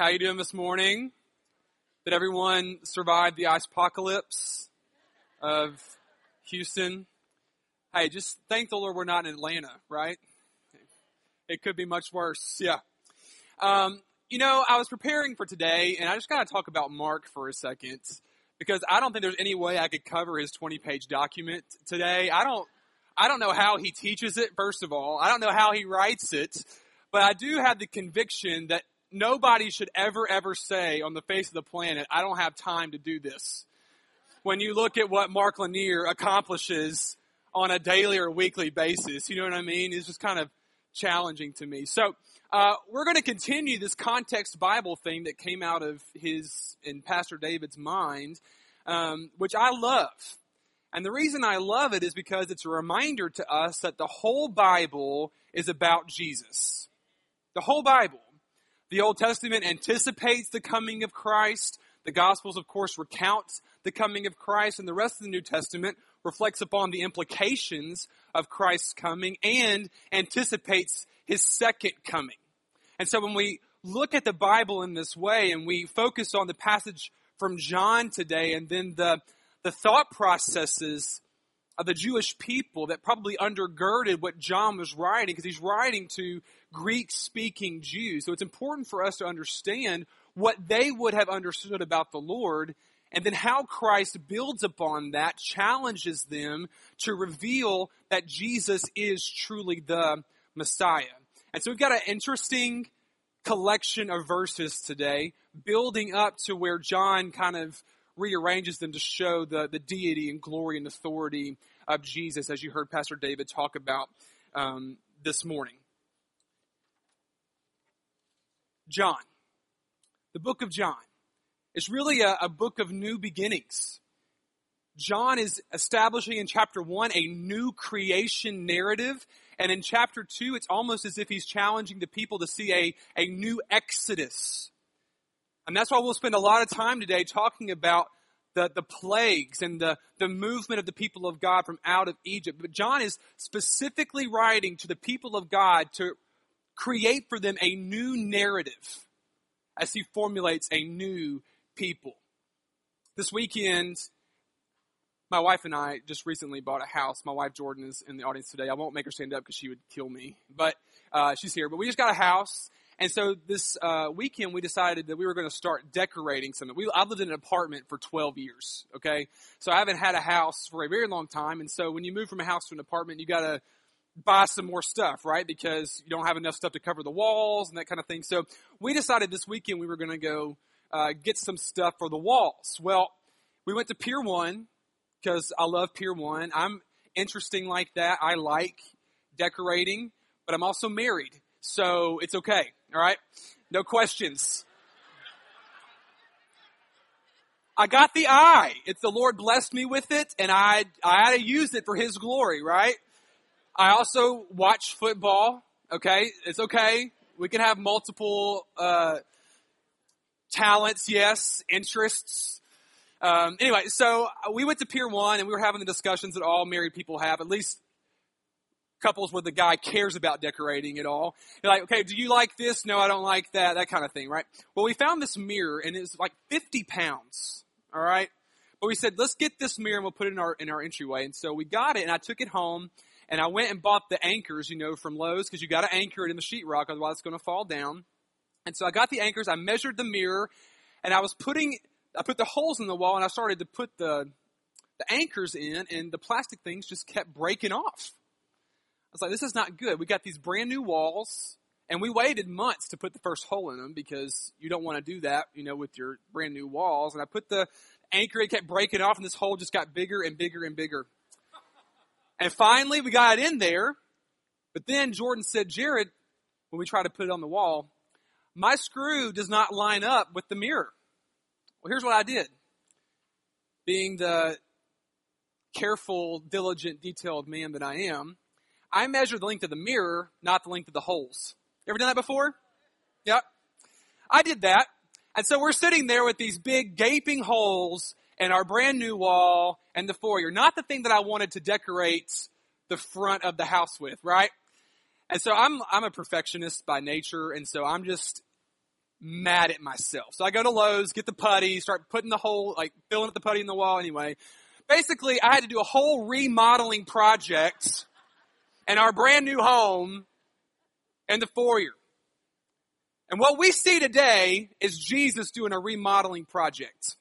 How you doing this morning? Did everyone survive the ice apocalypse of Houston? Hey, just thank the Lord we're not in Atlanta, right? It could be much worse. Yeah. Um, you know, I was preparing for today, and I just got to talk about Mark for a second because I don't think there's any way I could cover his 20-page document today. I don't, I don't know how he teaches it. First of all, I don't know how he writes it, but I do have the conviction that nobody should ever, ever say on the face of the planet, I don't have time to do this. When you look at what Mark Lanier accomplishes on a daily or weekly basis, you know what I mean? It's just kind of challenging to me. So, uh, we're going to continue this context Bible thing that came out of his in Pastor David's mind, um, which I love. And the reason I love it is because it's a reminder to us that the whole Bible is about Jesus. The whole Bible. The Old Testament anticipates the coming of Christ. The Gospels, of course, recount the coming of Christ, and the rest of the New Testament reflects upon the implications of Christ's coming and anticipates his second coming. And so when we look at the Bible in this way and we focus on the passage from John today and then the, the thought processes of the Jewish people that probably undergirded what John was writing because he's writing to Greek speaking Jews. So it's important for us to understand what they would have understood about the Lord and then how Christ builds upon that, challenges them to reveal that Jesus is truly the Messiah. And so we've got an interesting collection of verses today, building up to where John kind of rearranges them to show the, the deity and glory and authority of Jesus, as you heard Pastor David talk about um, this morning. John, the book of John, is really a, a book of new beginnings. John is establishing in chapter 1 a new creation narrative. And in chapter 2, it's almost as if he's challenging the people to see a, a new exodus. And that's why we'll spend a lot of time today talking about the, the plagues and the, the movement of the people of God from out of Egypt. But John is specifically writing to the people of God to create for them a new narrative as he formulates a new people. This weekend, my wife and I just recently bought a house. My wife Jordan is in the audience today. I won't make her stand up because she would kill me, but uh, she's here. But we just got a house, and so this uh, weekend we decided that we were going to start decorating something. We I've lived in an apartment for 12 years. Okay, so I haven't had a house for a very long time, and so when you move from a house to an apartment, you got to buy some more stuff, right? Because you don't have enough stuff to cover the walls and that kind of thing. So we decided this weekend we were going to go uh, get some stuff for the walls. Well, we went to Pier 1 because I love Pier 1. I'm interesting like that. I like decorating, but I'm also married. So it's okay. All right. No questions. I got the eye. It's the Lord blessed me with it and I, I had to use it for His glory, right? I also watch football. Okay. It's okay. We can have multiple, uh, talents, yes, interests. Um, anyway, so we went to Pier 1 and we were having the discussions that all married people have, at least couples where the guy cares about decorating at all. You're like, okay, do you like this? No, I don't like that, that kind of thing, right? Well, we found this mirror and it's like 50 pounds, all right? But we said, let's get this mirror and we'll put it in our, in our entryway. And so we got it and I took it home and I went and bought the anchors, you know, from Lowe's because you got to anchor it in the sheetrock, otherwise it's going to fall down. And so I got the anchors, I measured the mirror, and I was putting, I put the holes in the wall, and I started to put the, the anchors in, and the plastic things just kept breaking off. I was like, this is not good. We got these brand new walls, and we waited months to put the first hole in them because you don't want to do that, you know, with your brand new walls. And I put the anchor, it kept breaking off, and this hole just got bigger and bigger and bigger. And finally, we got it in there. But then Jordan said, Jared, when we tried to put it on the wall, my screw does not line up with the mirror. Well, here's what I did. Being the careful, diligent, detailed man that I am, I measured the length of the mirror, not the length of the holes. You ever done that before? Yep. I did that. And so we're sitting there with these big gaping holes in our brand new wall and the foyer. Not the thing that I wanted to decorate the front of the house with, right? And so I'm, I'm a perfectionist by nature, and so I'm just mad at myself. So I go to Lowe's, get the putty, start putting the hole, like filling up the putty in the wall anyway. Basically, I had to do a whole remodeling project in our brand new home and the foyer. And what we see today is Jesus doing a remodeling project.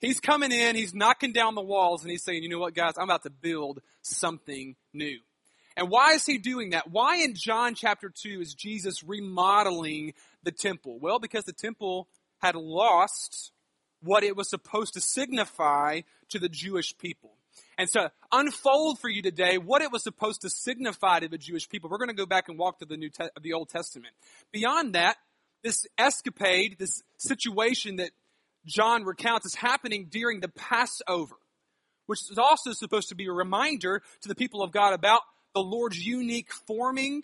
He's coming in, he's knocking down the walls, and he's saying, you know what, guys, I'm about to build something new. And why is he doing that? Why in John chapter 2 is Jesus remodeling the temple? Well, because the temple had lost what it was supposed to signify to the Jewish people. And to unfold for you today what it was supposed to signify to the Jewish people, we're going to go back and walk to the New Te- the Old Testament. Beyond that, this escapade, this situation that John recounts is happening during the Passover, which is also supposed to be a reminder to the people of God about the Lord's unique forming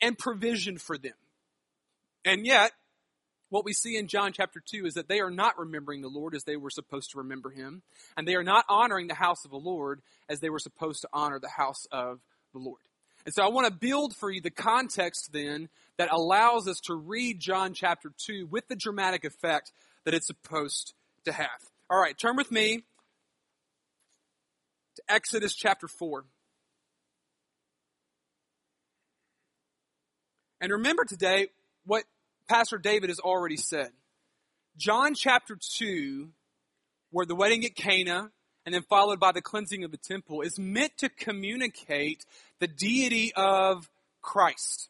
and provision for them. And yet, what we see in John chapter 2 is that they are not remembering the Lord as they were supposed to remember him, and they are not honoring the house of the Lord as they were supposed to honor the house of the Lord. And so I want to build for you the context then that allows us to read John chapter 2 with the dramatic effect that it's supposed to have. All right, turn with me to Exodus chapter 4. And remember today what Pastor David has already said. John chapter 2, where the wedding at Cana and then followed by the cleansing of the temple, is meant to communicate the deity of Christ,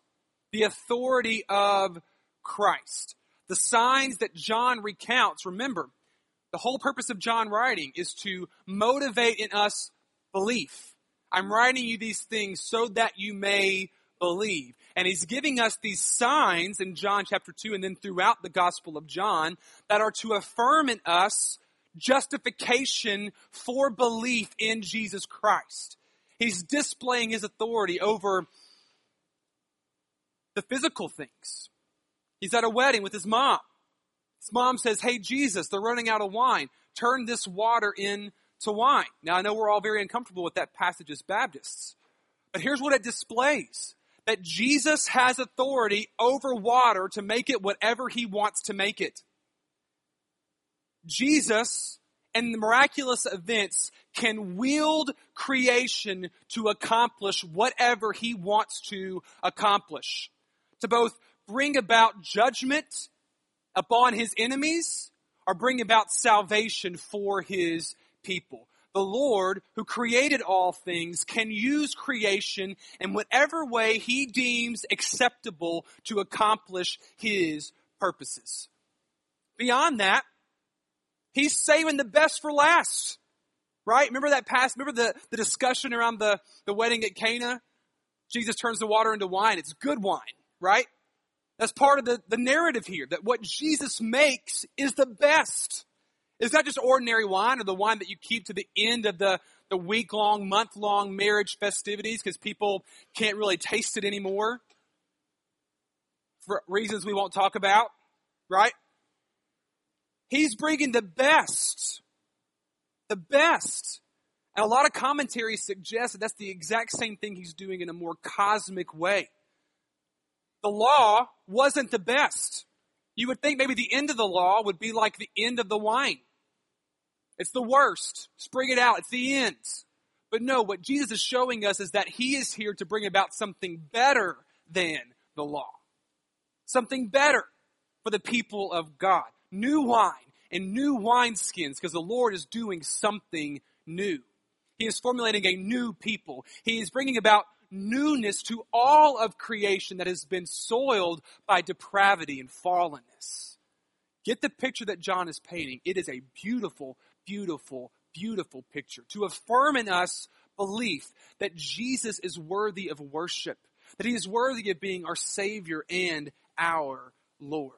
the authority of Christ. The signs that John recounts, remember, the whole purpose of John writing is to motivate in us belief. I'm writing you these things so that you may believe. And he's giving us these signs in John chapter 2 and then throughout the Gospel of John that are to affirm in us justification for belief in Jesus Christ. He's displaying his authority over the physical things. He's at a wedding with his mom. His mom says, Hey, Jesus, they're running out of wine. Turn this water into wine. Now, I know we're all very uncomfortable with that passage as Baptists, but here's what it displays that Jesus has authority over water to make it whatever he wants to make it. Jesus and the miraculous events can wield creation to accomplish whatever he wants to accomplish. To both bring about judgment upon his enemies or bring about salvation for his people the Lord who created all things can use creation in whatever way he deems acceptable to accomplish his purposes. Beyond that, he's saving the best for last. Right? Remember that past, remember the, the discussion around the, the wedding at Cana? Jesus turns the water into wine. It's good wine, right? That's part of the, the narrative here, that what Jesus makes is the best. It's not just ordinary wine or the wine that you keep to the end of the, the week long, month long marriage festivities because people can't really taste it anymore for reasons we won't talk about, right? He's bringing the best. The best. And a lot of commentaries suggest that that's the exact same thing he's doing in a more cosmic way. The law wasn't the best. You would think maybe the end of the law would be like the end of the wine. It's the worst. Spring it out. It's the end. But no, what Jesus is showing us is that he is here to bring about something better than the law. Something better for the people of God. New wine and new wineskins because the Lord is doing something new. He is formulating a new people. He is bringing about newness to all of creation that has been soiled by depravity and fallenness. Get the picture that John is painting. It is a beautiful, beautiful, beautiful picture to affirm in us belief that Jesus is worthy of worship, that he is worthy of being our Savior and our Lord.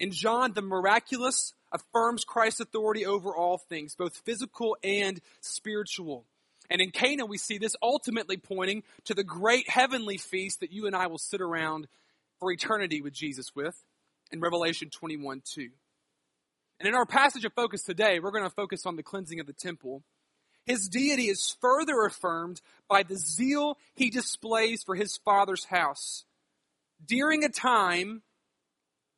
In John, the miraculous affirms Christ's authority over all things, both physical and spiritual. And in Cana, we see this ultimately pointing to the great heavenly feast that you and I will sit around for eternity with Jesus with in Revelation 21 2. And in our passage of focus today, we're going to focus on the cleansing of the temple. His deity is further affirmed by the zeal he displays for his father's house during a time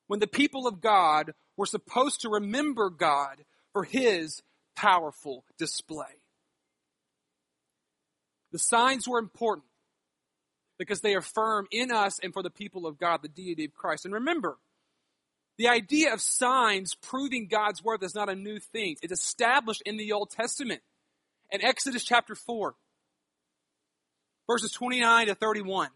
when the people of God were supposed to remember God for his powerful display. The signs were important because they affirm in us and for the people of God the deity of Christ. And remember, the idea of signs proving God's worth is not a new thing. It's established in the Old Testament. In Exodus chapter 4, verses 29 to 31.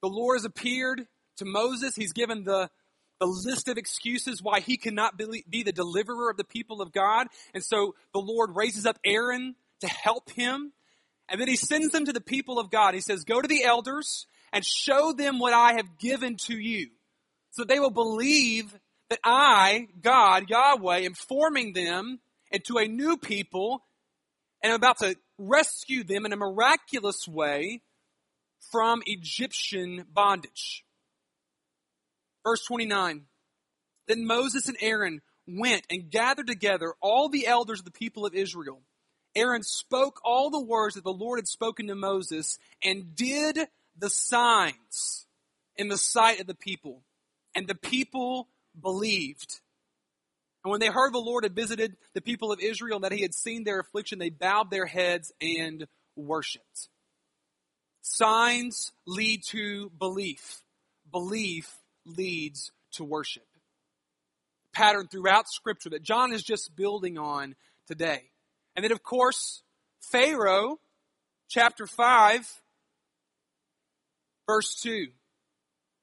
The Lord has appeared to Moses. He's given the, the list of excuses why he cannot be, be the deliverer of the people of God. And so the Lord raises up Aaron to help him. And then he sends them to the people of God. He says, Go to the elders and show them what I have given to you. So they will believe that I, God, Yahweh, am forming them into a new people and I'm about to rescue them in a miraculous way from Egyptian bondage. Verse 29. Then Moses and Aaron went and gathered together all the elders of the people of Israel. Aaron spoke all the words that the Lord had spoken to Moses and did the signs in the sight of the people. And the people believed. And when they heard the Lord had visited the people of Israel and that he had seen their affliction, they bowed their heads and worshiped. Signs lead to belief. Belief leads to worship. Pattern throughout Scripture that John is just building on today. And then, of course, Pharaoh, chapter 5, verse 2.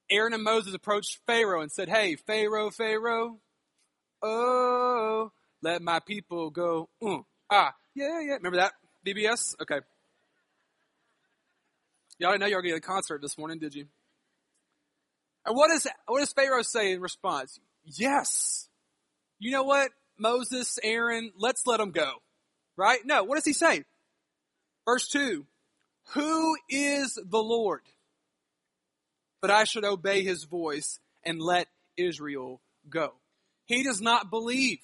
Aaron and Moses approached Pharaoh and said, Hey, Pharaoh, Pharaoh, oh, let my people go. Mm, ah, yeah, yeah. Yeah. Remember that? VBS? Okay. Y'all didn't know you were getting a concert this morning, did you? And what, is, what does Pharaoh say in response? Yes. You know what? Moses, Aaron, let's let them go. Right? No, what does he say? Verse 2. Who is the Lord? But I should obey his voice and let Israel go. He does not believe.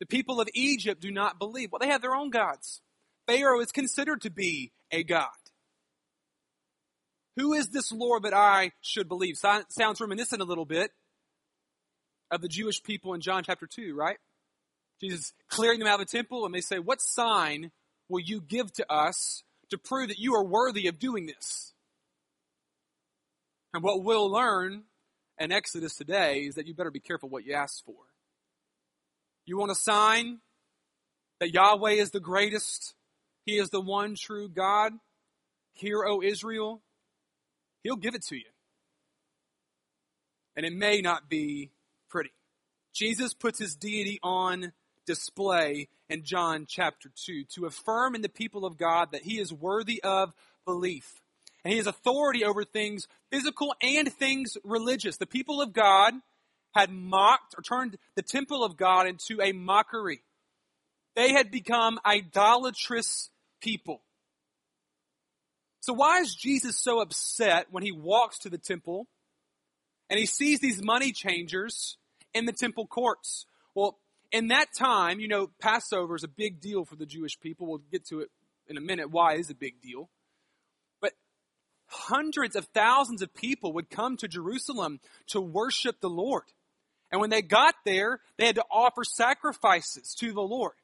The people of Egypt do not believe. Well, they have their own gods. Pharaoh is considered to be a god. Who is this Lord that I should believe? Sounds reminiscent a little bit of the Jewish people in John chapter 2, right? Jesus clearing them out of the temple, and they say, What sign will you give to us to prove that you are worthy of doing this? And what we'll learn in Exodus today is that you better be careful what you ask for. You want a sign that Yahweh is the greatest? He is the one true God? Hear, O Israel, He'll give it to you. And it may not be pretty. Jesus puts his deity on display in John chapter 2 to affirm in the people of God that he is worthy of belief. And he has authority over things physical and things religious. The people of God had mocked or turned the temple of God into a mockery. They had become idolatrous people. So why is Jesus so upset when he walks to the temple and he sees these money changers in the temple courts? Well, in that time, you know, Passover is a big deal for the Jewish people. We'll get to it in a minute. Why is a big deal? But hundreds of thousands of people would come to Jerusalem to worship the Lord. And when they got there, they had to offer sacrifices to the Lord.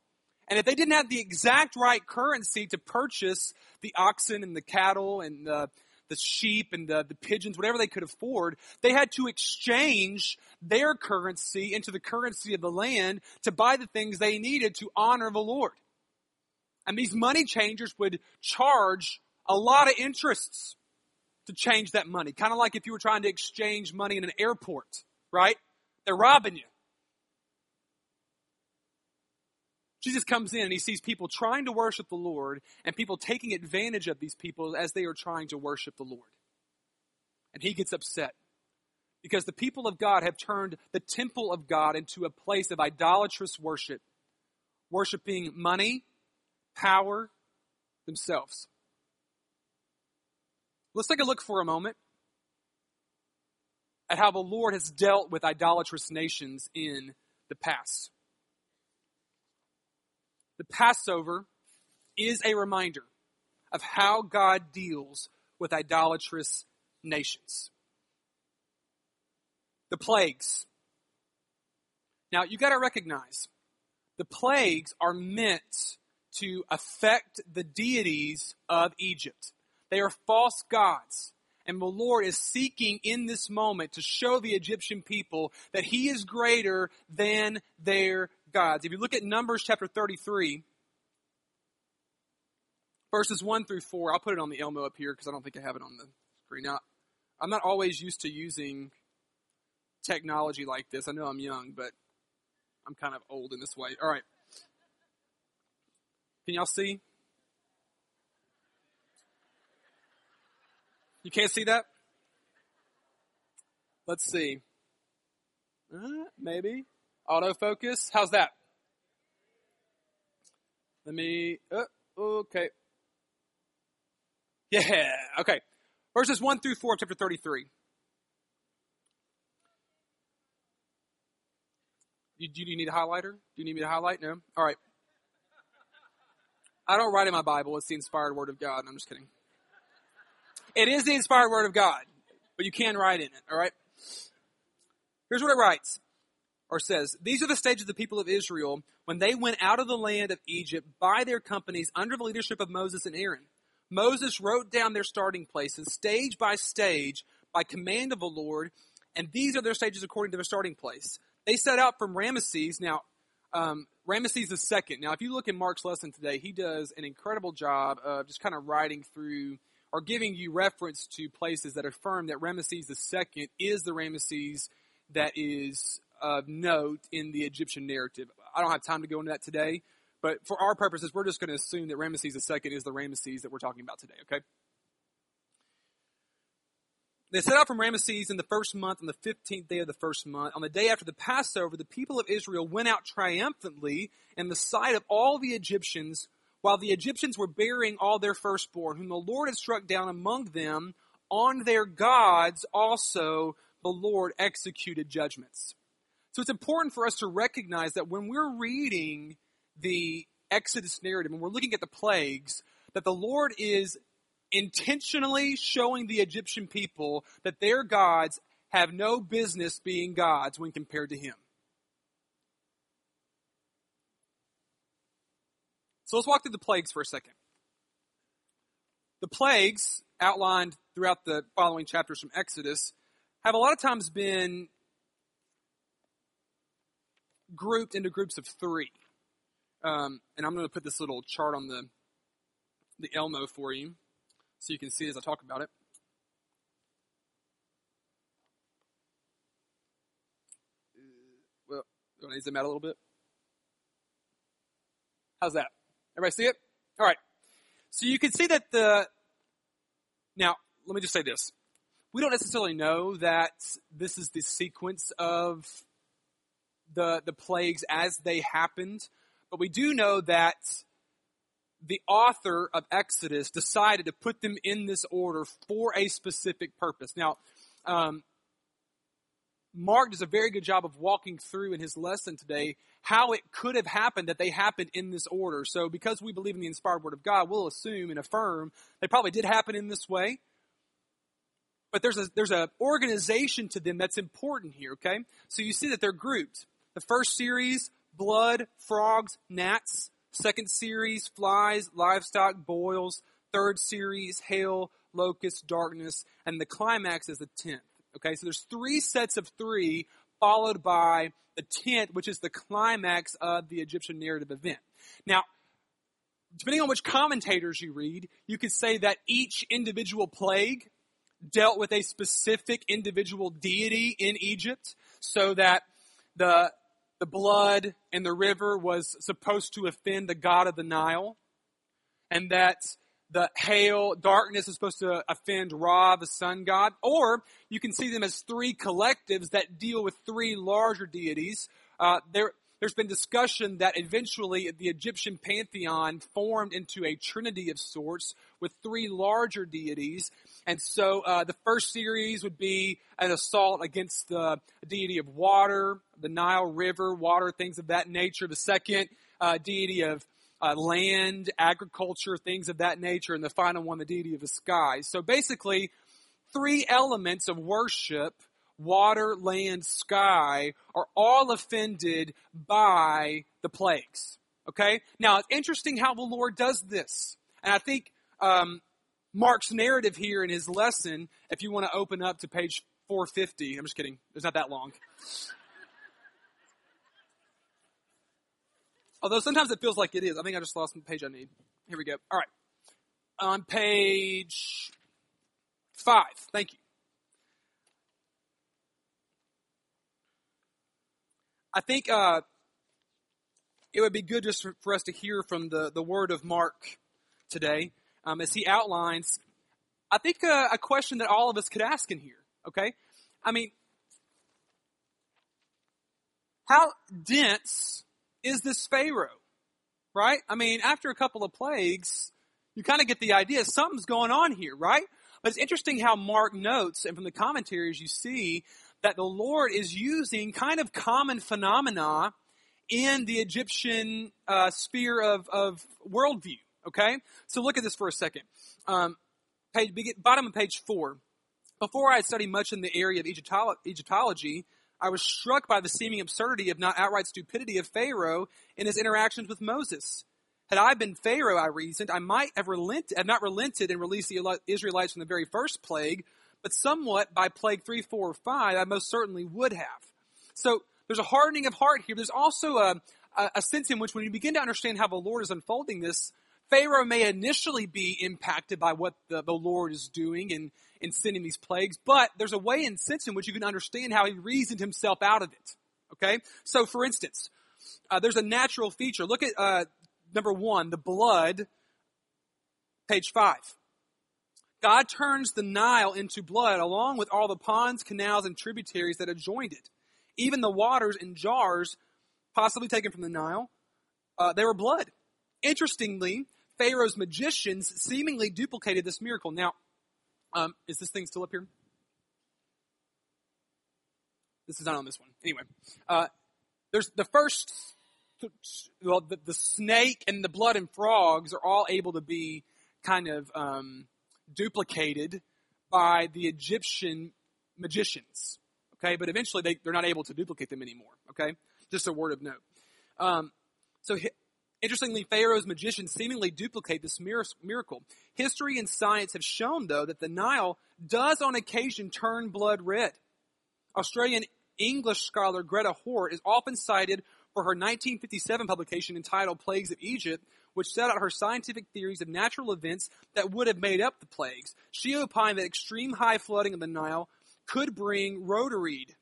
And if they didn't have the exact right currency to purchase the oxen and the cattle and the, the sheep and the, the pigeons, whatever they could afford, they had to exchange their currency into the currency of the land to buy the things they needed to honor the Lord. And these money changers would charge a lot of interests to change that money. Kind of like if you were trying to exchange money in an airport, right? They're robbing you. Jesus comes in and he sees people trying to worship the Lord and people taking advantage of these people as they are trying to worship the Lord. And he gets upset because the people of God have turned the temple of God into a place of idolatrous worship, worshiping money, power, themselves. Let's take a look for a moment at how the Lord has dealt with idolatrous nations in the past. The Passover is a reminder of how God deals with idolatrous nations. the plagues. Now, you got to recognize the plagues are meant to affect the deities of Egypt. They are false gods. And the Lord is seeking in this moment to show the Egyptian people that He is greater than their gods. If you look at Numbers chapter 33, verses 1 through 4, I'll put it on the Elmo up here because I don't think I have it on the screen. Now, I'm not always used to using technology like this. I know I'm young, but I'm kind of old in this way. All right. Can y'all see? You can't see that? Let's see. Uh, maybe. Autofocus. How's that? Let me. Uh, okay. Yeah. Okay. Verses 1 through 4 chapter 33. You, do you need a highlighter? Do you need me to highlight? No? All right. I don't write in my Bible. It's the inspired word of God. I'm just kidding. It is the inspired word of God, but you can write in it, all right? Here's what it writes, or says These are the stages of the people of Israel when they went out of the land of Egypt by their companies under the leadership of Moses and Aaron. Moses wrote down their starting places, stage by stage, by command of the Lord, and these are their stages according to their starting place. They set out from Ramesses. Now, um, Ramesses the second. Now, if you look in Mark's lesson today, he does an incredible job of just kind of writing through or giving you reference to places that affirm that Ramesses the second is the Ramesses that is of note in the Egyptian narrative. I don't have time to go into that today, but for our purposes, we're just going to assume that Ramesses second is the Ramesses that we're talking about today. Okay. They set out from Ramesses in the first month, on the 15th day of the first month. On the day after the Passover, the people of Israel went out triumphantly in the sight of all the Egyptians, while the Egyptians were burying all their firstborn, whom the Lord had struck down among them. On their gods also the Lord executed judgments. So it's important for us to recognize that when we're reading the Exodus narrative and we're looking at the plagues, that the Lord is intentionally showing the Egyptian people that their gods have no business being gods when compared to him. So let's walk through the plagues for a second. The plagues outlined throughout the following chapters from Exodus have a lot of times been grouped into groups of three. Um, and I'm going to put this little chart on the the Elmo for you so you can see as I talk about it. Well, do I zoom out a little bit? How's that? Everybody see it? All right. So you can see that the, now, let me just say this. We don't necessarily know that this is the sequence of the, the plagues as they happened, but we do know that the author of Exodus decided to put them in this order for a specific purpose. Now, um, Mark does a very good job of walking through in his lesson today how it could have happened that they happened in this order. So, because we believe in the inspired word of God, we'll assume and affirm they probably did happen in this way. But there's a there's an organization to them that's important here. Okay, so you see that they're grouped. The first series: blood, frogs, gnats. Second series, flies, livestock, boils. Third series, hail, locust, darkness. And the climax is the tenth. Okay, so there's three sets of three followed by the tenth, which is the climax of the Egyptian narrative event. Now, depending on which commentators you read, you could say that each individual plague dealt with a specific individual deity in Egypt, so that the the blood in the river was supposed to offend the god of the Nile, and that the hail, darkness is supposed to offend Ra, the sun god, or you can see them as three collectives that deal with three larger deities. Uh, there, there's been discussion that eventually the Egyptian pantheon formed into a trinity of sorts with three larger deities. And so uh, the first series would be an assault against the deity of water, the Nile River, water, things of that nature. The second uh, deity of uh, land, agriculture, things of that nature. And the final one, the deity of the sky. So basically, three elements of worship water, land, sky are all offended by the plagues. Okay? Now, it's interesting how the Lord does this. And I think um, Mark's narrative here in his lesson, if you want to open up to page 450, I'm just kidding, it's not that long. Although sometimes it feels like it is. I think I just lost the page I need. Here we go. All right. On page five. Thank you. I think uh, it would be good just for, us to hear from the, the word of Mark today um, as he outlines, I think, uh, a question that all of us could ask in here. Okay? I mean, how dense is this Pharaoh? Right? I mean, after a couple of plagues, you kind of get the idea something's going on here, right? But it's interesting how Mark notes, and from the commentaries you see, that the Lord is using kind of common phenomena in the Egyptian uh, sphere of, of worldview. Okay? So look at this for a second. Um, page, bottom of page four. Before I studied much in the area of Egyptology, I was struck by the seeming absurdity, if not outright stupidity, of Pharaoh in his interactions with Moses. Had I been Pharaoh, I reasoned, I might have relented, have not relented and released the Israelites from the very first plague, but somewhat by plague three, four, or five, I most certainly would have. So there's a hardening of heart here. There's also a, a, a sense in which when you begin to understand how the Lord is unfolding this, Pharaoh may initially be impacted by what the, the Lord is doing and in sending these plagues, but there's a way and sense in which you can understand how he reasoned himself out of it. Okay? So, for instance, uh, there's a natural feature. Look at uh, number one, the blood, page five. God turns the Nile into blood along with all the ponds, canals, and tributaries that adjoined it. Even the waters in jars, possibly taken from the Nile, uh, they were blood. Interestingly, Pharaoh's magicians seemingly duplicated this miracle. Now, um, is this thing still up here? This is not on this one. Anyway, uh, there's the first, well, the, the, snake and the blood and frogs are all able to be kind of um, duplicated by the Egyptian magicians. Okay, but eventually they, they're not able to duplicate them anymore. Okay, just a word of note. Um, so Interestingly, Pharaoh's magicians seemingly duplicate this miracle. History and science have shown, though, that the Nile does on occasion turn blood red. Australian English scholar Greta Hort is often cited for her 1957 publication entitled Plagues of Egypt, which set out her scientific theories of natural events that would have made up the plagues. She opined that extreme high flooding of the Nile could bring roterde,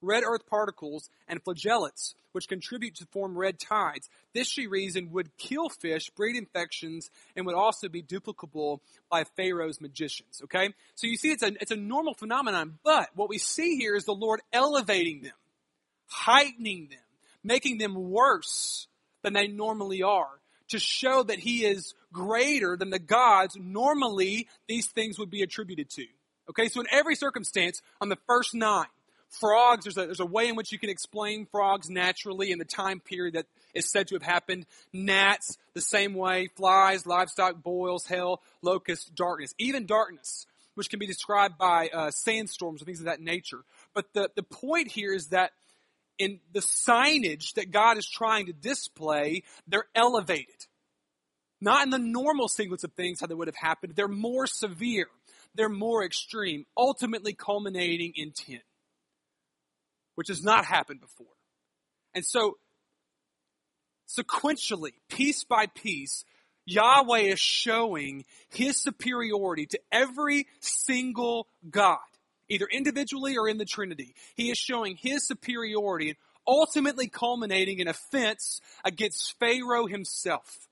red earth particles, and flagellates, which contribute to form red tides. This, she reasoned, would kill fish, breed infections, and would also be duplicable by Pharaoh's magicians. Okay? So you see, it's a, it's a normal phenomenon, but what we see here is the Lord elevating them, heightening them, making them worse than they normally are to show that he is greater than the gods normally these things would be attributed to. Okay, so in every circumstance, on the first nine, frogs, there's a, there's a way in which you can explain frogs naturally in the time period that is said to have happened. Gnats, the same way. Flies, livestock, boils, hell, locusts, darkness. Even darkness, which can be described by uh, sandstorms and things of that nature. But the, the point here is that in the signage that God is trying to display, they're elevated. Not in the normal sequence of things how they would have happened. They're more severe. They're more extreme, ultimately culminating in 10 which has not happened before. And so, sequentially, piece by piece, Yahweh is showing his superiority to every single God, either individually or in the Trinity. He is showing his superiority and ultimately culminating in offense against Pharaoh himself.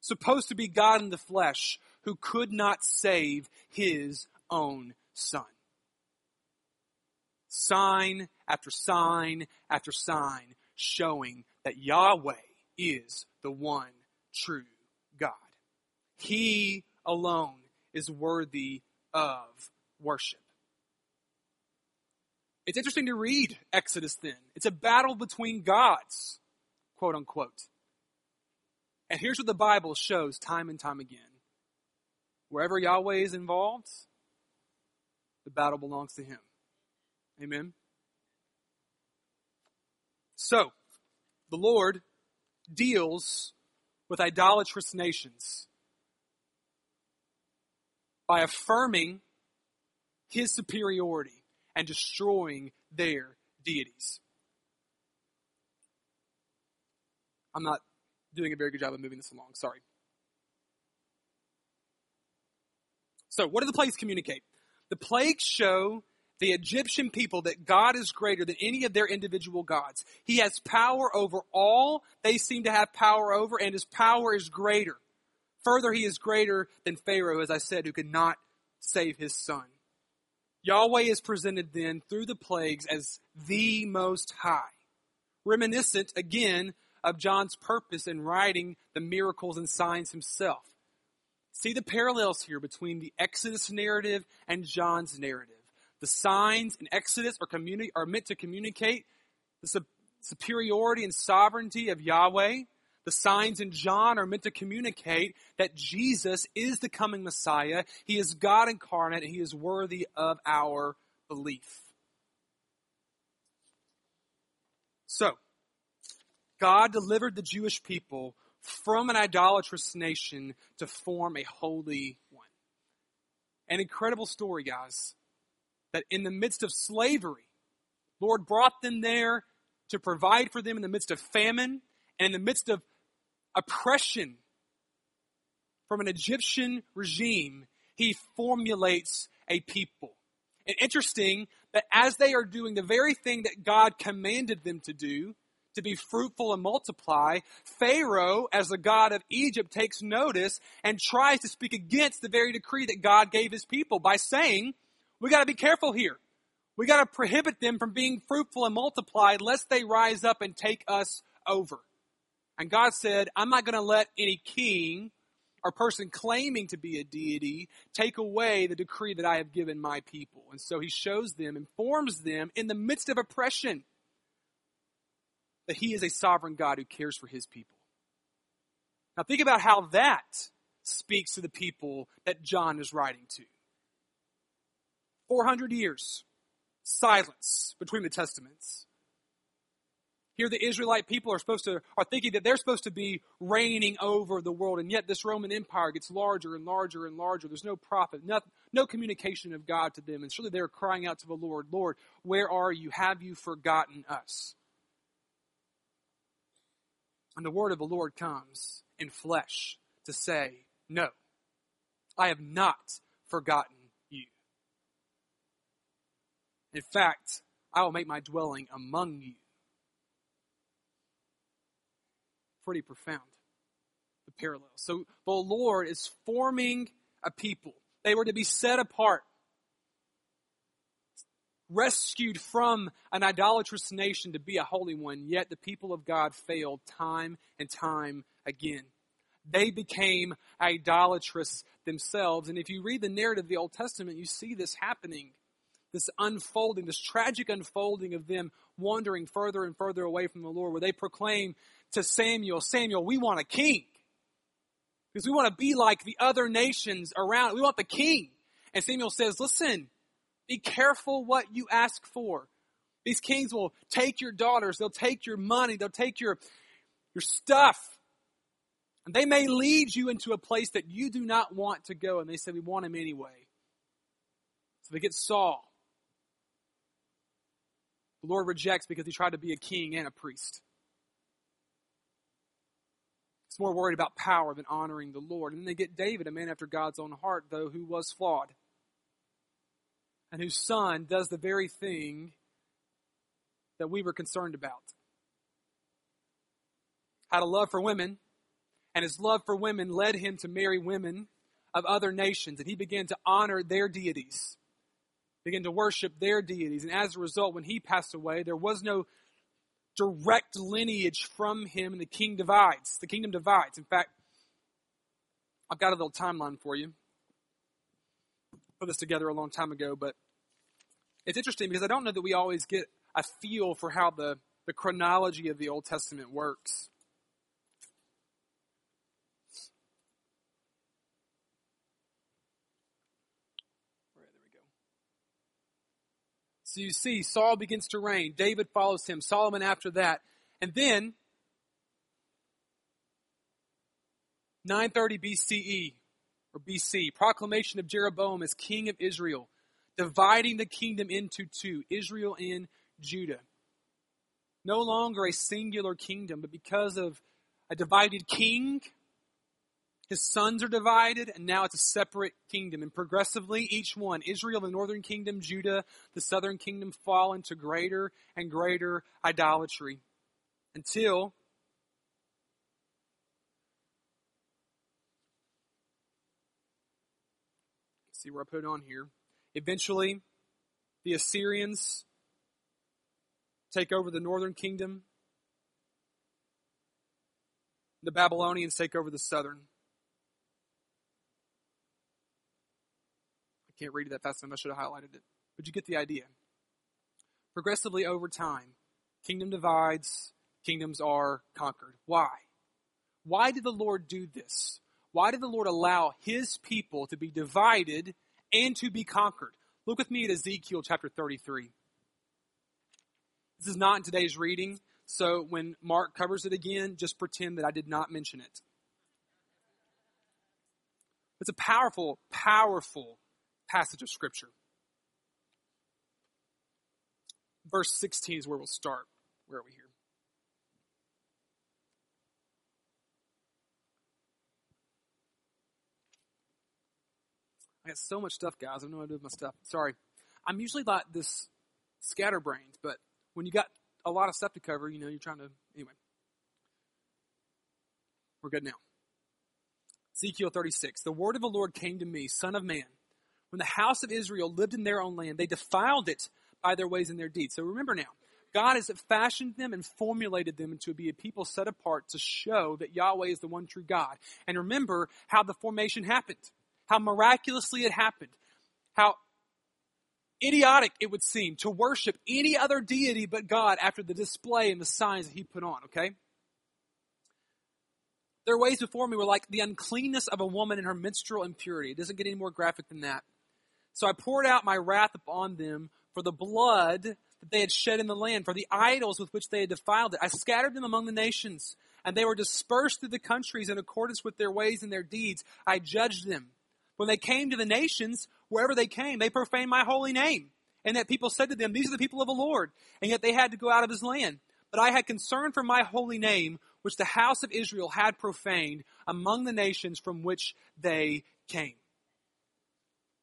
Supposed to be God in the flesh who could not save his own son sign after sign after sign showing that Yahweh is the one true God. He alone is worthy of worship. It's interesting to read Exodus then. It's a battle between gods, quote unquote. And here's what the Bible shows time and time again. Wherever Yahweh is involved, the battle belongs to him. Amen. So, the Lord deals with idolatrous nations by affirming his superiority and destroying their deities. I'm not doing a very good job of moving this along. Sorry. So, what do the plagues communicate? The plagues show the Egyptian people that God is greater than any of their individual gods. He has power over all they seem to have power over, and his power is greater. Further, he is greater than Pharaoh, as I said, who could not save his son. Yahweh is presented then through the plagues as the Most High, reminiscent again of John's purpose in writing the miracles and signs himself. See the parallels here between the Exodus narrative and John's narrative. The signs in Exodus are, communi- are meant to communicate the su- superiority and sovereignty of Yahweh. The signs in John are meant to communicate that Jesus is the coming Messiah. He is God incarnate and he is worthy of our belief. So, God delivered the Jewish people from an idolatrous nation to form a holy one. An incredible story, guys that in the midst of slavery, Lord brought them there to provide for them in the midst of famine and in the midst of oppression from an Egyptian regime, he formulates a people. And interesting that as they are doing the very thing that God commanded them to do, to be fruitful and multiply, Pharaoh, as the God of Egypt, takes notice and tries to speak against the very decree that God gave his people by saying, we got to be careful here. We got to prohibit them from being fruitful and multiplied lest they rise up and take us over. And God said, I'm not going to let any king or person claiming to be a deity take away the decree that I have given my people. And so he shows them, informs them in the midst of oppression that he is a sovereign God who cares for his people. Now think about how that speaks to the people that John is writing to. 400 years. Silence between the testaments. Here the Israelite people are supposed to, are thinking that they're supposed to be reigning over the world, and yet this Roman Empire gets larger and larger and larger. There's no prophet, no, no communication of God to them, and surely they're crying out to the Lord, Lord, where are you? Have you forgotten us? And the word of the Lord comes in flesh to say, No, I have not forgotten you. in fact, I will make my dwelling among you. Pretty profound, the parallel. So the Lord is forming a people. They were to be set apart, rescued from an idolatrous nation to be a holy one, yet the people of God failed time and time again. They became idolatrous themselves. And if you read the narrative of the Old Testament, you see this happening this unfolding, this tragic unfolding of them wandering further and further away from the Lord, where they proclaim to Samuel, Samuel, we want a king. Because we want to be like the other nations around. We want the king. And Samuel says, listen, be careful what you ask for. These kings will take your daughters, they'll take your money, they'll take your, your stuff. And they may lead you into a place that you do not want to go. And they say, we want him anyway. So they get Saul. The Lord rejects because he tried to be a king and a priest. He's more worried about power than honoring the Lord. And then they get David, a man after God's own heart, though, who was flawed. And whose son does the very thing that we were concerned about. Had a love for women, and his love for women led him to marry women of other nations, and he began to honor their deities began to worship their deities. And as a result, when he passed away, there was no direct lineage from him, and the king divides. The kingdom divides. In fact, I've got a little timeline for you. Put this together a long time ago, but it's interesting because I don't know that we always get a feel for how the, the chronology of the Old Testament works. So you see, Saul begins to reign. David follows him. Solomon after that. And then, 930 BCE, or BC, proclamation of Jeroboam as king of Israel, dividing the kingdom into two, Israel and Judah. No longer a singular kingdom, but because of a divided king, his sons are divided, and now it's a separate kingdom. And progressively, each one, Israel, the northern kingdom, Judah, the southern kingdom, fall into greater and greater idolatry until see where I put it on here. Eventually, the Assyrians take over the northern kingdom. The Babylonians take over the southern. Can't read it that fast enough. I should have highlighted it. But you get the idea. Progressively over time, kingdom divides, kingdoms are conquered. Why? Why did the Lord do this? Why did the Lord allow his people to be divided and to be conquered? Look with me at Ezekiel chapter 33. This is not in today's reading, so when Mark covers it again, just pretend that I did not mention it. It's a powerful, powerful passage of Scripture. Verse 16 is where we'll start. Where are we here? I got so much stuff, guys. I what to do with my stuff. Sorry. I'm usually like this scatterbrained, but when you got a lot of stuff to cover, you know, you're trying to. Anyway. We're good now. Ezekiel 36. The word of the Lord came to me, Son of man. When the house of Israel lived in their own land, they defiled it by their ways and their deeds. So remember now, God has fashioned them and formulated them into be a people set apart to show that Yahweh is the one true God. And remember how the formation happened how miraculously it happened, how idiotic it would seem to worship any other deity but God after the display and the signs that he put on, okay? Their ways before me were like the uncleanness of a woman in her menstrual impurity. It doesn't get any more graphic than that. So I poured out my wrath upon them for the blood that they had shed in the land, for the idols with which they had defiled it. I scattered them among the nations, and they were dispersed through the countries in accordance with their ways and their deeds. I judged them. When they came to the nations, wherever they came, they profaned my holy name. And that people said to them, These are the people of the Lord. And yet they had to go out of his land. But I had concern for my holy name, which the house of Israel had profaned among the nations from which they came.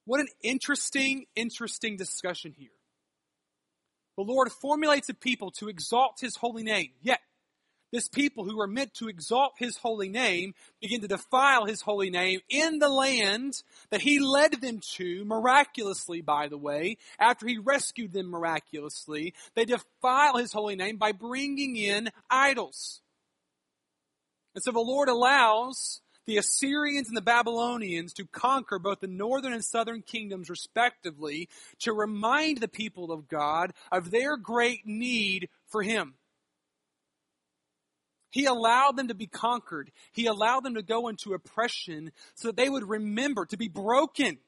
What an interesting, interesting discussion here. The Lord formulates a people to exalt his holy name, yet this people who are meant to exalt his holy name begin to defile his holy name in the land that he led them to miraculously, by the way, after he rescued them miraculously. They defile his holy name by bringing in idols. And so the Lord allows the Assyrians and the Babylonians to conquer both the northern and southern kingdoms respectively to remind the people of God of their great need for him. He allowed them to be conquered. He allowed them to go into oppression so that they would remember to be broken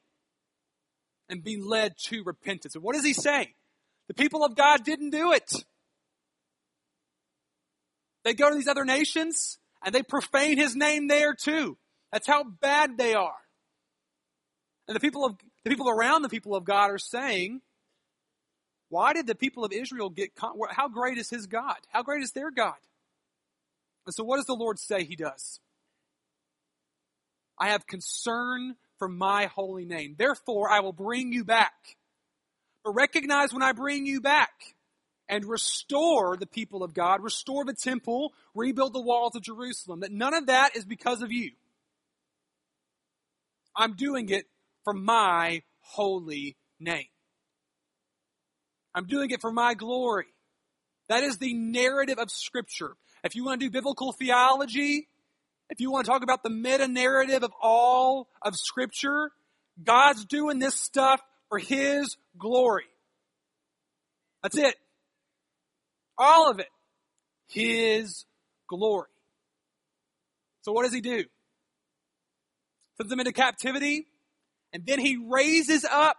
and be led to repentance. And what does he say? The people of God didn't do it. They go to these other nations and they profane his name there too. That's how bad they are. And the people of the people around the people of God are saying, why did the people of Israel get how great is his God? How great is their God? And so, what does the Lord say He does? I have concern for my holy name. Therefore, I will bring you back. But recognize when I bring you back and restore the people of God, restore the temple, rebuild the walls of Jerusalem, that none of that is because of you. I'm doing it for my holy name. I'm doing it for my glory. That is the narrative of Scripture. If you want to do biblical theology, if you want to talk about the meta narrative of all of Scripture, God's doing this stuff for His glory. That's it. All of it. His glory. So what does He do? Sends them into captivity, and then He raises up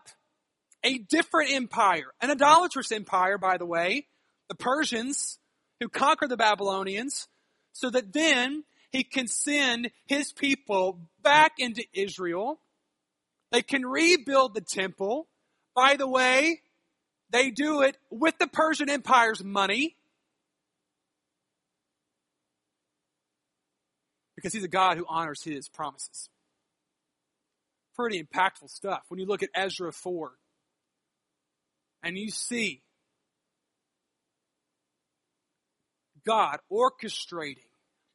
a different empire, an idolatrous empire, by the way, the Persians, who conquered the Babylonians, so that then he can send his people back into Israel. They can rebuild the temple. By the way, they do it with the Persian Empire's money. Because he's a God who honors his promises. Pretty impactful stuff. When you look at Ezra 4 and you see God orchestrating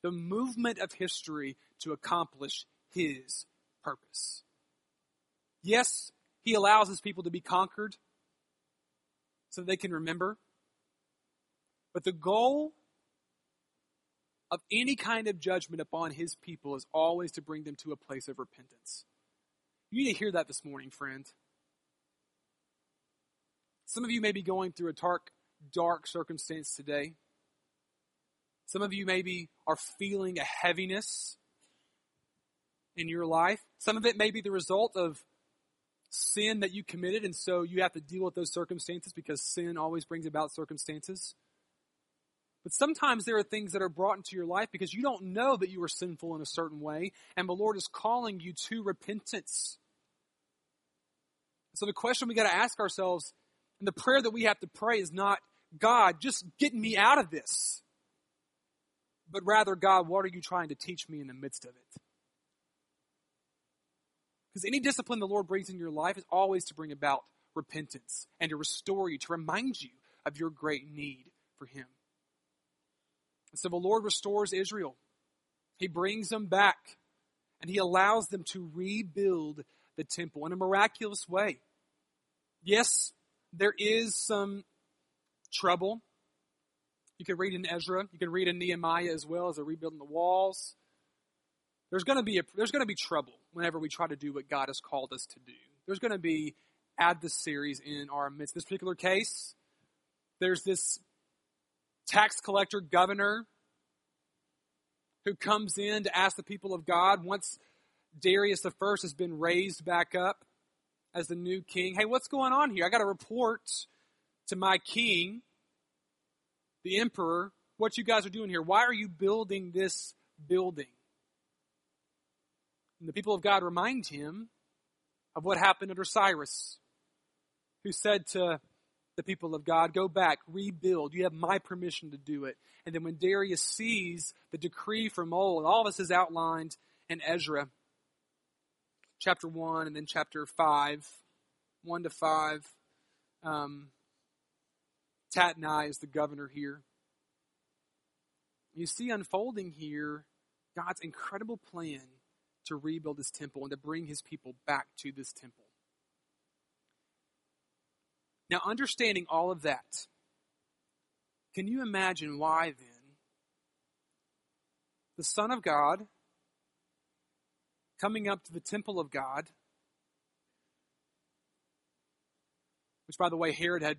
the movement of history to accomplish his purpose. Yes, he allows his people to be conquered so they can remember. But the goal of any kind of judgment upon his people is always to bring them to a place of repentance. You need to hear that this morning, friend. Some of you may be going through a dark, dark circumstance today. Some of you maybe are feeling a heaviness in your life. Some of it may be the result of sin that you committed, and so you have to deal with those circumstances because sin always brings about circumstances. But sometimes there are things that are brought into your life because you don't know that you are sinful in a certain way, and the Lord is calling you to repentance. So the question we got to ask ourselves, and the prayer that we have to pray is not, God, just get me out of this but rather, God, what are you trying to teach me in the midst of it? Because any discipline the Lord brings in your life is always to bring about repentance and to restore you, to remind you of your great need for Him. And so the Lord restores Israel. He brings them back and He allows them to rebuild the temple in a miraculous way. Yes, there is some trouble you can read in Ezra. You can read in Nehemiah as well as they're rebuilding the walls. There's going to be a, there's going to be trouble whenever we try to do what God has called us to do. There's going to be adversaries in our midst. This particular case, there's this tax collector governor who comes in to ask the people of God once Darius the first has been raised back up as the new king. Hey, what's going on here? I got to report to my king the emperor, what you guys are doing here. Why are you building this building? And the people of God remind him of what happened under Cyrus, who said to the people of God, Go back, rebuild. You have my permission to do it. And then when Darius sees the decree from old, all this is outlined in Ezra chapter 1 and then chapter 5, 1 to 5. Um, Tatnai is the governor here. You see unfolding here God's incredible plan to rebuild this temple and to bring his people back to this temple. Now, understanding all of that, can you imagine why then the Son of God coming up to the temple of God, which, by the way, Herod had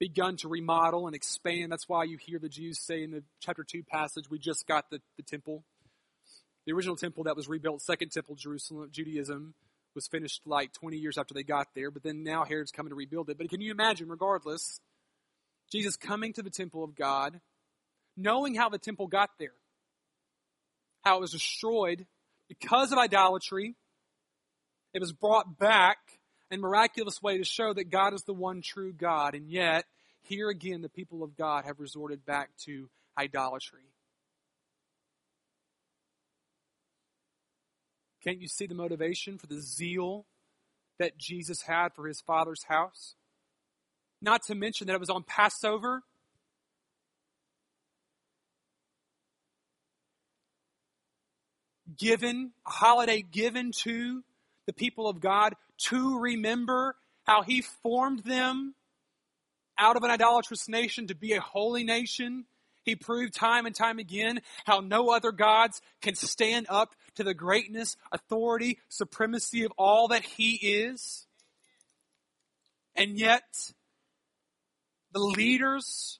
begun to remodel and expand. That's why you hear the Jews say in the chapter 2 passage, we just got the, the temple. The original temple that was rebuilt, second temple, Jerusalem, Judaism, was finished like 20 years after they got there, but then now Herod's coming to rebuild it. But can you imagine, regardless, Jesus coming to the temple of God, knowing how the temple got there, how it was destroyed because of idolatry, it was brought back in miraculous way to show that God is the one true God. And yet, here again, the people of God have resorted back to idolatry. Can't you see the motivation for the zeal that Jesus had for his Father's house? Not to mention that it was on Passover. Given, a holiday given to the people of God to remember how he formed them out of an idolatrous nation to be a holy nation. He proved time and time again how no other gods can stand up to the greatness, authority, supremacy of all that he is. And yet, the leaders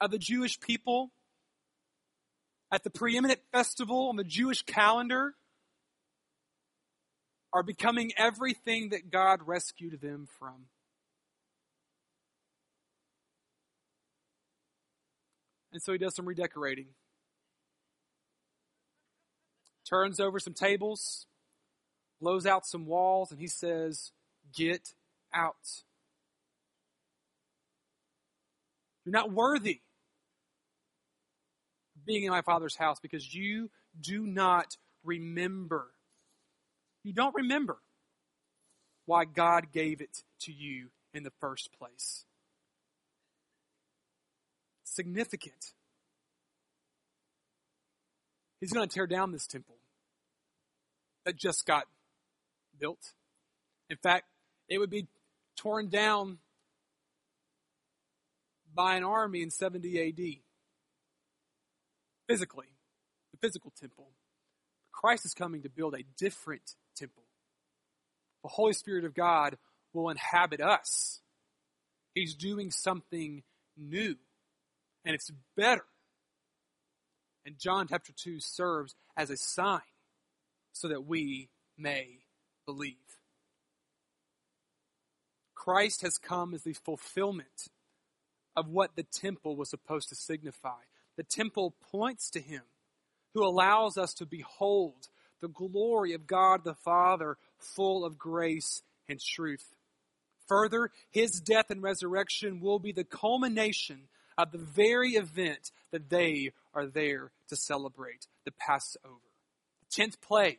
of the Jewish people at the preeminent festival on the Jewish calendar are becoming everything that God rescued them from. And so he does some redecorating. Turns over some tables, blows out some walls, and he says, Get out. You're not worthy of being in my Father's house because you do not remember. You don't remember why God gave it to you in the first place. Significant. He's going to tear down this temple that just got built. In fact, it would be torn down by an army in 70 AD. Physically, the physical temple. Christ is coming to build a different temple. The Holy Spirit of God will inhabit us. He's doing something new, and it's better. And John chapter 2 serves as a sign so that we may believe. Christ has come as the fulfillment of what the temple was supposed to signify. The temple points to him who allows us to behold the glory of God the Father, full of grace and truth. Further, his death and resurrection will be the culmination of the very event that they are there to celebrate the Passover. The tenth plague,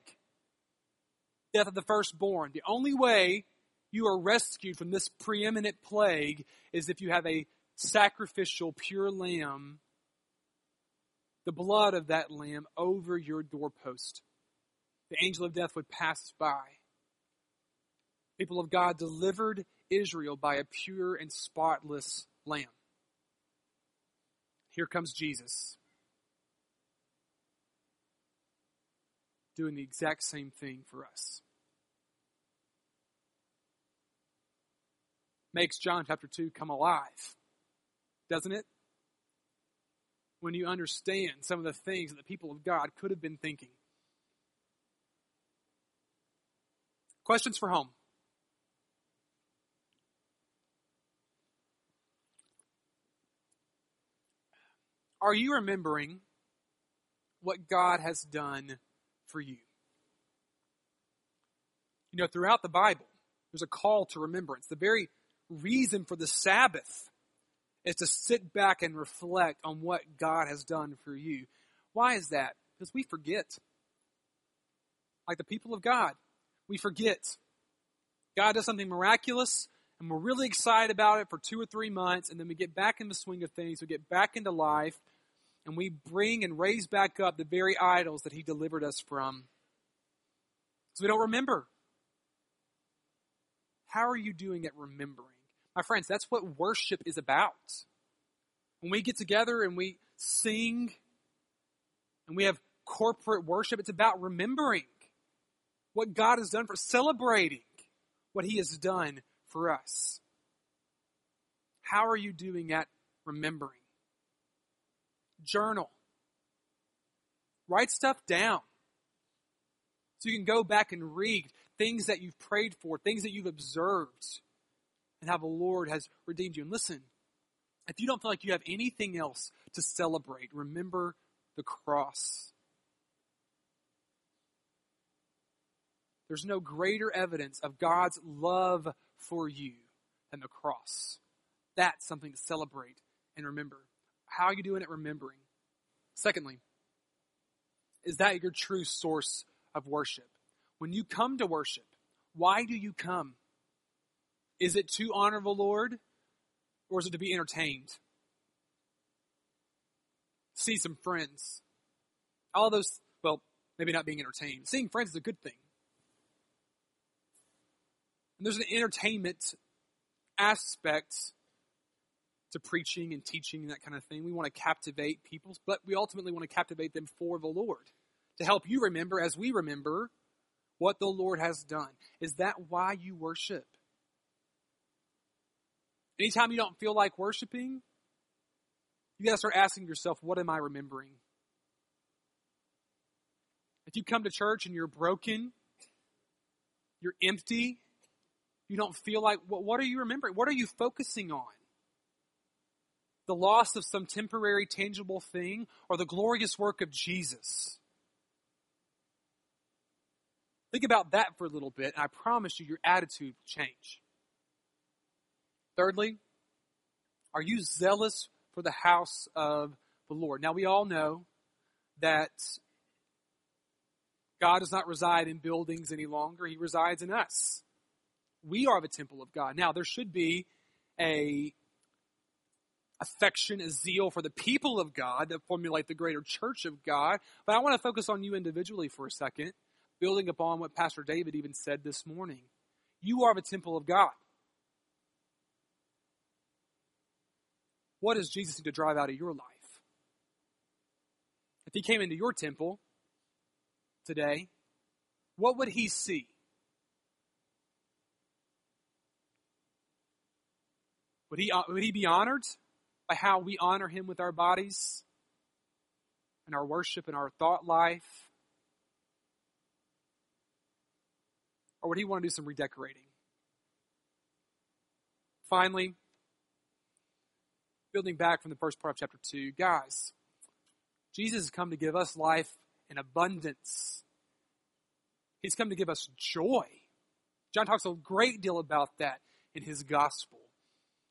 death of the firstborn. The only way you are rescued from this preeminent plague is if you have a sacrificial, pure lamb, the blood of that lamb over your doorpost. The angel of death would pass by. People of God delivered Israel by a pure and spotless lamb. Here comes Jesus. Doing the exact same thing for us. Makes John chapter 2 come alive doesn't it? When you understand some of the things that the people of God could have been thinking. Questions for home. Are you remembering what God has done for you? You know, throughout the Bible, there's a call to remembrance. The very reason for the Sabbath is to sit back and reflect on what God has done for you. Why is that? Because we forget. Like the people of God, we forget. God does something miraculous, and we're really excited about it for two or three months, and then we get back in the swing of things, we get back into life, and we bring and raise back up the very idols that He delivered us from. So we don't remember. How are you doing at remembering? My friends, that's what worship is about. When we get together and we sing and we have corporate worship, it's about remembering what God has done for celebrating what He has done for us. How are you doing at remembering? Journal. Write stuff down. So you can go back and read things that you've prayed for, things that you've observed and how the Lord has redeemed you. And listen, if you don't feel like you have anything else to celebrate, remember the cross. There's no greater evidence of God's love for you than the cross. That's something to celebrate and remember. How are you doing at remembering? Secondly, is that your true source of worship? When you come to worship, why do you come? Is it to honor the Lord or is it to be entertained? See some friends. All those, well, maybe not being entertained. Seeing friends is a good thing. And there's an entertainment aspect to preaching and teaching and that kind of thing. We want to captivate people, but we ultimately want to captivate them for the Lord to help you remember as we remember what the Lord has done. Is that why you worship? Anytime you don't feel like worshiping, you got to start asking yourself, what am I remembering? If you come to church and you're broken, you're empty, you don't feel like, what, what are you remembering? What are you focusing on? The loss of some temporary, tangible thing or the glorious work of Jesus? Think about that for a little bit, and I promise you, your attitude will change. Thirdly, are you zealous for the house of the Lord? Now, we all know that God does not reside in buildings any longer, He resides in us. We are the temple of God. Now, there should be a affection, a zeal for the people of God that formulate the greater church of God. But I want to focus on you individually for a second, building upon what Pastor David even said this morning. You are the temple of God. What does Jesus need to drive out of your life? If he came into your temple today, what would he see? Would he, uh, would he be honored by how we honor him with our bodies and our worship and our thought life? Or would he want to do some redecorating? Finally, building back from the first part of chapter 2, guys, Jesus has come to give us life in abundance. He's come to give us joy. John talks a great deal about that in his gospel.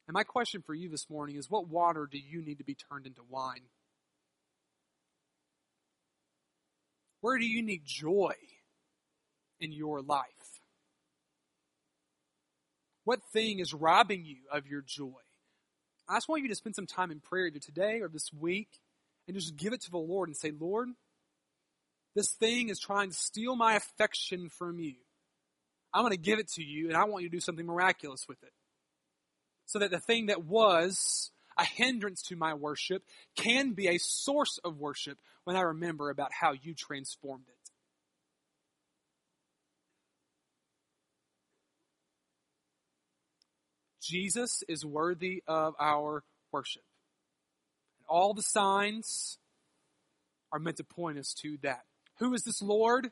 And my question for you this morning is what water do you need to be turned into wine? Where do you need joy in your life? What thing is robbing you of your joy? I just want you to spend some time in prayer either today or this week and just give it to the Lord and say, Lord, this thing is trying to steal my affection from you. I'm going to give it to you and I want you to do something miraculous with it so that the thing that was a hindrance to my worship can be a source of worship when I remember about how you transformed it. Jesus is worthy of our worship. And all the signs are meant to point us to that. Who is this Lord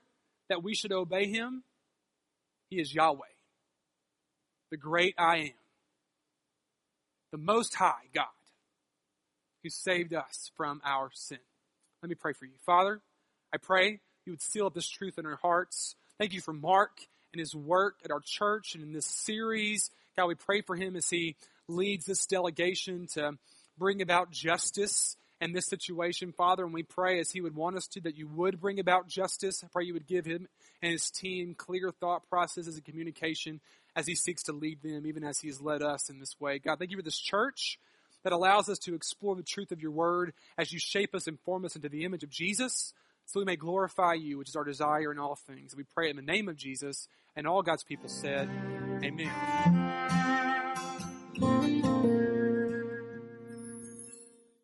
that we should obey him? He is Yahweh, the great I am the Most High God who saved us from our sin. Let me pray for you. Father, I pray you would seal up this truth in our hearts. Thank you for Mark and his work at our church and in this series. God, we pray for him as he leads this delegation to bring about justice in this situation, Father. And we pray as he would want us to that you would bring about justice. I pray you would give him and his team clear thought processes and communication as he seeks to lead them, even as he has led us in this way. God, thank you for this church that allows us to explore the truth of your word as you shape us and form us into the image of Jesus so we may glorify you, which is our desire in all things. We pray in the name of Jesus, and all God's people said, Amen.